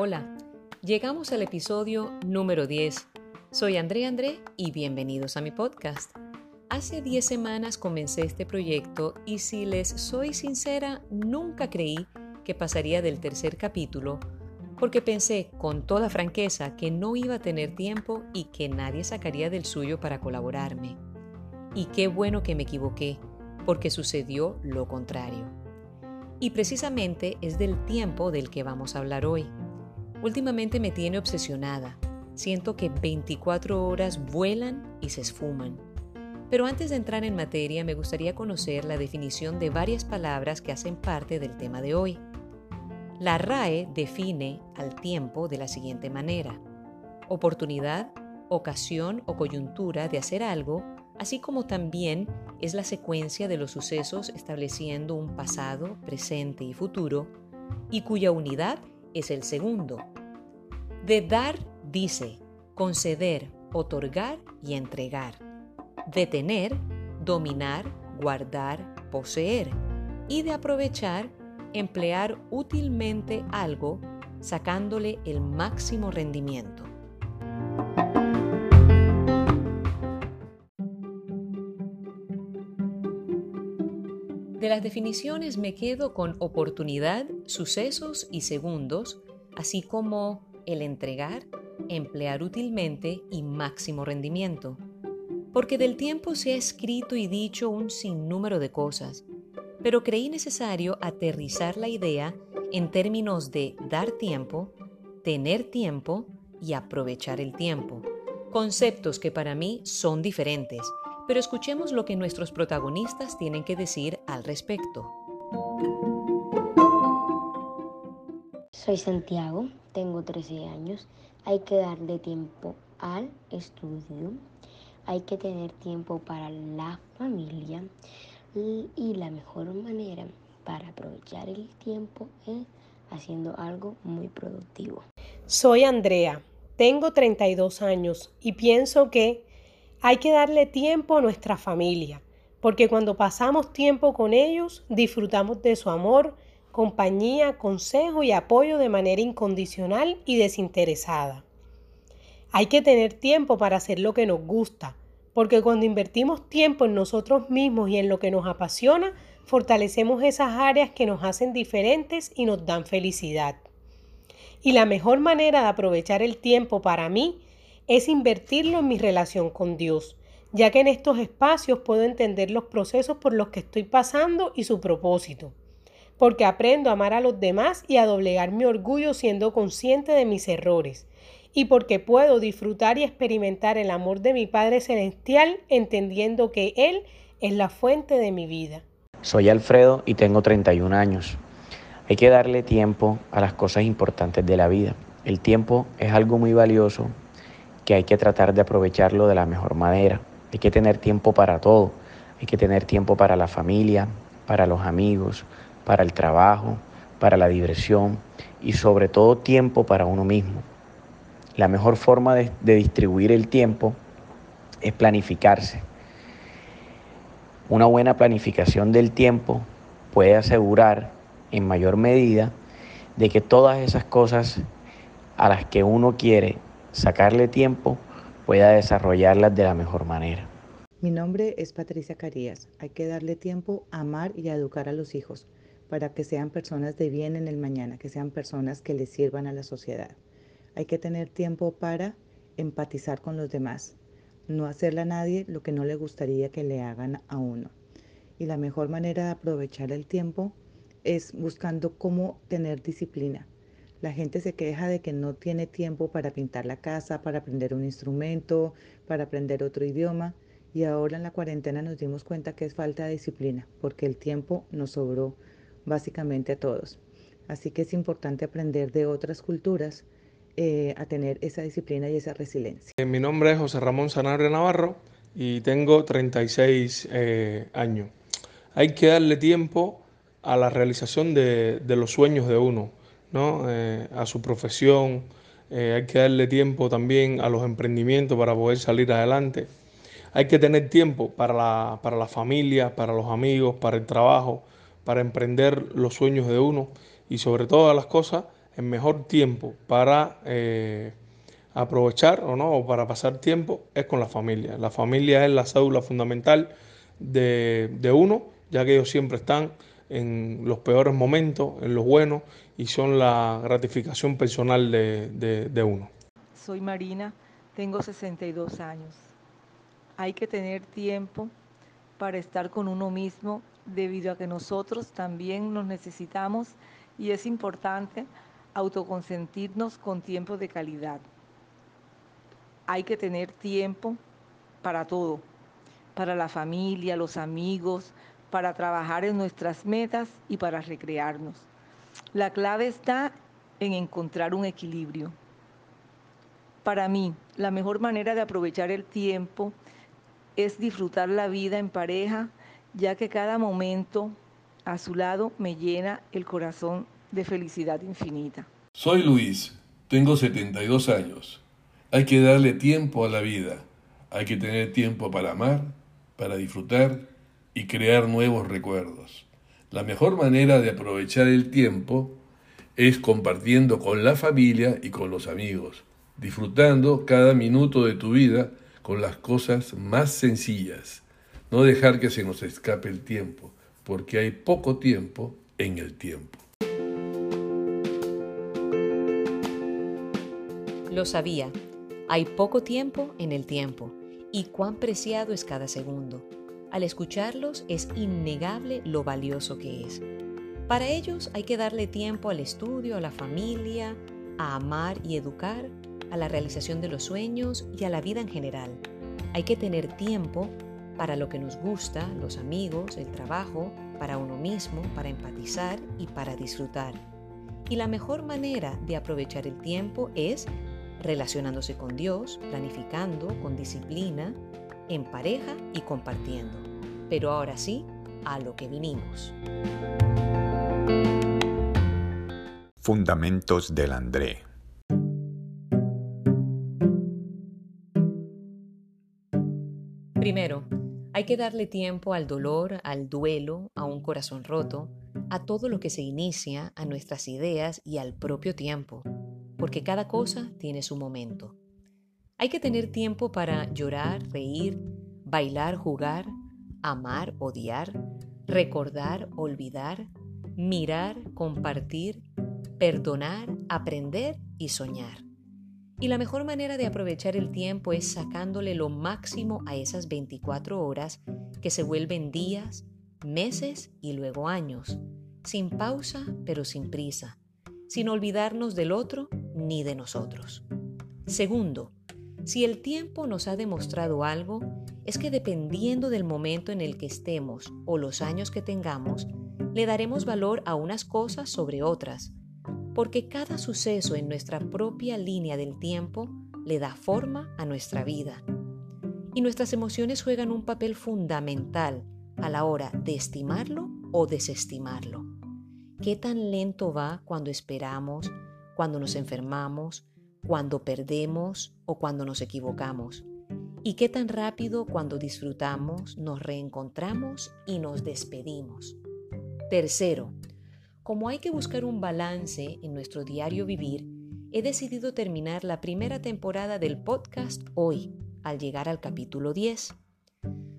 Hola, llegamos al episodio número 10. Soy André André y bienvenidos a mi podcast. Hace 10 semanas comencé este proyecto y si les soy sincera, nunca creí que pasaría del tercer capítulo porque pensé con toda franqueza que no iba a tener tiempo y que nadie sacaría del suyo para colaborarme. Y qué bueno que me equivoqué, porque sucedió lo contrario. Y precisamente es del tiempo del que vamos a hablar hoy. Últimamente me tiene obsesionada. Siento que 24 horas vuelan y se esfuman. Pero antes de entrar en materia me gustaría conocer la definición de varias palabras que hacen parte del tema de hoy. La RAE define al tiempo de la siguiente manera. Oportunidad, ocasión o coyuntura de hacer algo, así como también es la secuencia de los sucesos estableciendo un pasado, presente y futuro, y cuya unidad es el segundo. De dar dice conceder, otorgar y entregar. De tener, dominar, guardar, poseer. Y de aprovechar, emplear útilmente algo sacándole el máximo rendimiento. De las definiciones me quedo con oportunidad, sucesos y segundos, así como el entregar, emplear útilmente y máximo rendimiento. Porque del tiempo se ha escrito y dicho un sinnúmero de cosas, pero creí necesario aterrizar la idea en términos de dar tiempo, tener tiempo y aprovechar el tiempo, conceptos que para mí son diferentes, pero escuchemos lo que nuestros protagonistas tienen que decir al respecto. Soy Santiago, tengo 13 años, hay que darle tiempo al estudio, hay que tener tiempo para la familia, y la mejor manera para aprovechar el tiempo es haciendo algo muy productivo. Soy Andrea, tengo 32 años y pienso que hay que darle tiempo a nuestra familia, porque cuando pasamos tiempo con ellos disfrutamos de su amor, compañía, consejo y apoyo de manera incondicional y desinteresada. Hay que tener tiempo para hacer lo que nos gusta, porque cuando invertimos tiempo en nosotros mismos y en lo que nos apasiona, fortalecemos esas áreas que nos hacen diferentes y nos dan felicidad. Y la mejor manera de aprovechar el tiempo para mí es invertirlo en mi relación con Dios, ya que en estos espacios puedo entender los procesos por los que estoy pasando y su propósito, porque aprendo a amar a los demás y a doblegar mi orgullo siendo consciente de mis errores y porque puedo disfrutar y experimentar el amor de mi Padre Celestial entendiendo que Él es la fuente de mi vida. Soy Alfredo y tengo 31 años. Hay que darle tiempo a las cosas importantes de la vida. El tiempo es algo muy valioso que hay que tratar de aprovecharlo de la mejor manera. Hay que tener tiempo para todo. Hay que tener tiempo para la familia, para los amigos, para el trabajo, para la diversión y sobre todo tiempo para uno mismo. La mejor forma de, distribuir el tiempo es planificarse. Una buena planificación del tiempo puede asegurar en mayor medida de que todas esas cosas a las que uno quiere sacarle tiempo pueda desarrollarlas de la mejor manera. Mi nombre es Patricia Carías. Hay que darle tiempo a amar y a educar a los hijos para que sean personas de bien en el mañana, que sean personas que le sirvan a la sociedad. Hay que tener tiempo para empatizar con los demás, no hacerle a nadie lo que no le gustaría que le hagan a uno. Y la mejor manera de aprovechar el tiempo es buscando cómo tener disciplina. La gente se queja de que no tiene tiempo para pintar la casa, para aprender un instrumento, para aprender otro idioma. Y ahora en la cuarentena nos dimos cuenta que es falta de disciplina, porque el tiempo nos sobró básicamente a todos. Así que es importante aprender de otras culturas eh, a tener esa disciplina y esa resiliencia. Eh, mi nombre es José Ramón Sanabria Navarro y tengo 36 eh, años. Hay que darle tiempo a la realización de, los sueños de uno, ¿no? a su profesión, hay que darle tiempo también a los emprendimientos para poder salir adelante. Hay que tener tiempo para la, para la familia, para los amigos, para el trabajo, para emprender los sueños de uno y sobre todas las cosas, el mejor tiempo para eh, aprovechar o no, o para pasar tiempo es con la familia. La familia es la cédula fundamental de, de uno, ya que ellos siempre están en los peores momentos, en los buenos, y son la gratificación personal de, uno. Soy Marina, tengo 62 años. Hay que tener tiempo para estar con uno mismo debido a que nosotros también nos necesitamos y es importante autoconsentirnos con tiempo de calidad. Hay que tener tiempo para todo, para la familia, los amigos, para trabajar en nuestras metas y para recrearnos. La clave está en encontrar un equilibrio. Para mí, la mejor manera de aprovechar el tiempo es disfrutar la vida en pareja, ya que cada momento a su lado me llena el corazón de felicidad infinita. Soy Luis, tengo 72 años. Hay que darle tiempo a la vida. Hay que tener tiempo para amar, para disfrutar y crear nuevos recuerdos. La mejor manera de aprovechar el tiempo es compartiendo con la familia y con los amigos, disfrutando cada minuto de tu vida con las cosas más sencillas. No dejar que se nos escape el tiempo, porque hay poco tiempo en el tiempo. Lo sabía, hay poco tiempo en el tiempo y cuán preciado es cada segundo. Al escucharlos es innegable lo valioso que es. Para ellos hay que darle tiempo al estudio, a la familia, a amar y educar, a la realización de los sueños y a la vida en general. Hay que tener tiempo para lo que nos gusta, los amigos, el trabajo, para uno mismo, para empatizar y para disfrutar. Y la mejor manera de aprovechar el tiempo es relacionándose con Dios, planificando con disciplina, en pareja y compartiendo. Pero ahora sí, a lo que vinimos. Fundamentos del André. Primero, hay que darle tiempo al dolor, al duelo, a un corazón roto, a todo lo que se inicia, a nuestras ideas y al propio tiempo, porque cada cosa tiene su momento. Hay que tener tiempo para llorar, reír, bailar, jugar, amar, odiar, recordar, olvidar, mirar, compartir, perdonar, aprender y soñar. Y la mejor manera de aprovechar el tiempo es sacándole lo máximo a esas 24 horas que se vuelven días, meses y luego años, sin pausa pero sin prisa, sin olvidarnos del otro ni de nosotros. Segundo, si el tiempo nos ha demostrado algo, es que dependiendo del momento en el que estemos o los años que tengamos, le daremos valor a unas cosas sobre otras, porque cada suceso en nuestra propia línea del tiempo le da forma a nuestra vida. Y nuestras emociones juegan un papel fundamental a la hora de estimarlo o desestimarlo. ¿Qué tan lento va cuando esperamos, cuando nos enfermamos, cuando perdemos o cuando nos equivocamos. Y qué tan rápido cuando disfrutamos, nos reencontramos y nos despedimos. Tercero, como hay que buscar un balance en nuestro diario vivir, he decidido terminar la primera temporada del podcast hoy, al llegar al capítulo 10.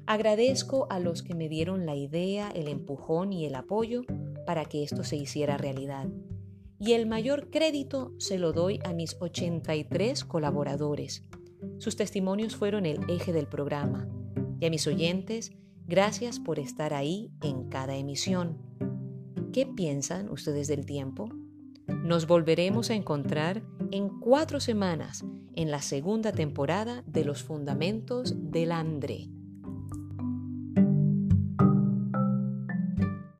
Agradezco a los que me dieron la idea, el empujón y el apoyo para que esto se hiciera realidad y el mayor crédito se lo doy a mis 83 colaboradores. Sus testimonios fueron el eje del programa. Y a mis oyentes, gracias por estar ahí en cada emisión. ¿Qué piensan ustedes del tiempo? Nos volveremos a encontrar en cuatro semanas en la segunda temporada de Los Fundamentos del André.